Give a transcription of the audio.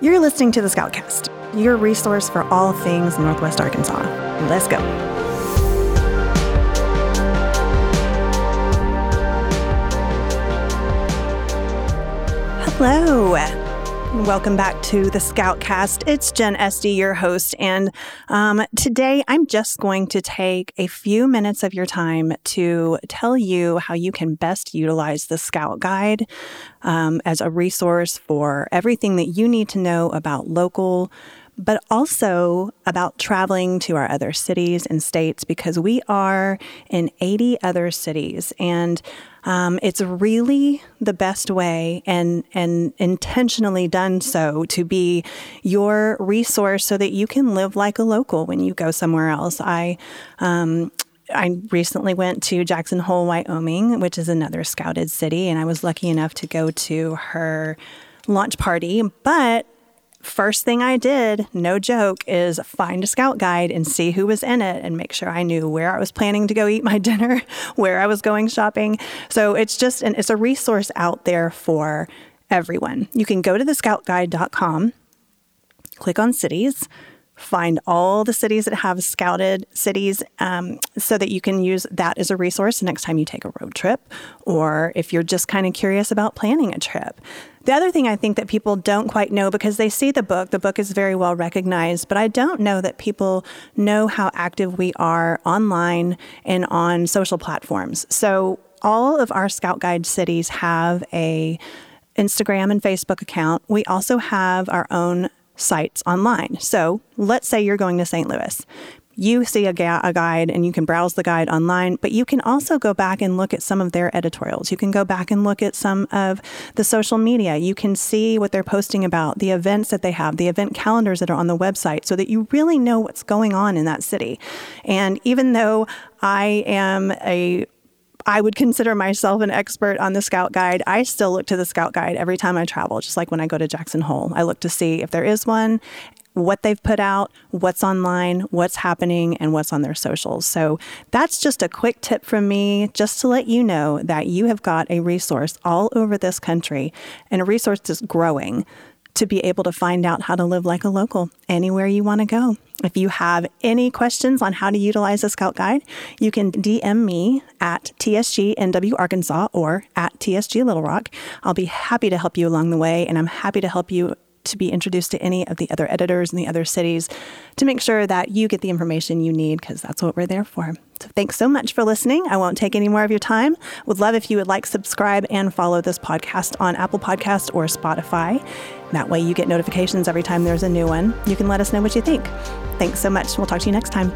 You're listening to the Scoutcast, your resource for all things Northwest Arkansas. Let's go. Hello. Welcome back to the Scoutcast. It's Jenn Esty, your host, and um, today I'm just going to take a few minutes of your time to tell you how you can best utilize the Scout Guide um, as a resource for everything that you need to know about local but also about traveling to our other cities and states because we are in 80 other cities and um, it's really the best way and and intentionally done so to be your resource so that you can live like a local when you go somewhere else. I um, I recently went to Jackson Hole, Wyoming, which is another scouted city, and I was lucky enough to go to her launch party. But first thing I did, no joke, is find a scout guide and see who was in it and make sure I knew where I was planning to go eat my dinner, where I was going shopping. So it's just and it's a resource out there for everyone. You can go to thescoutguide.com, click on cities, find all the cities that have scouted cities um, so that you can use that as a resource the next time you take a road trip or if you're just kind of curious about planning a trip. The other thing I think that people don't quite know because they see the book, the book is very well recognized, but I don't know that people know how active we are online and on social platforms. So all of our Scout Guide cities have a Instagram and Facebook account. We also have our own sites online. So let's say you're going to St. Louis. You see a, ga- a, guide and you can browse the guide online, but you can also go back and look at some of their editorials. You can go back and look at some of the social media. You can see what they're posting about, the events that they have, the event calendars that are on the website, so that you really know what's going on in that city. And even though I am a I would consider myself an expert on the Scout Guide. I still look to the Scout Guide every time I travel, just like when I go to Jackson Hole. I look to see if there is one, what they've put out, what's online, what's happening, and what's on their socials. So that's just a quick tip from me, just to let you know that you have got a resource all over this country and a resource that's growing to be able to find out how to live like a local anywhere you want to go. If you have any questions on how to utilize a Scout Guide, you can DM me at TSG NW Arkansas or at TSG Little Rock. I'll be happy to help you along the way, and I'm happy to help you to be introduced to any of the other editors in the other cities to make sure that you get the information you need because that's what we're there for. So thanks so much for listening. I won't take any more of your time. Would love if you would like, subscribe, and follow this podcast on Apple Podcast or Spotify. That way you get notifications every time there's a new one. You can let us know what you think. Thanks so much. We'll talk to you next time.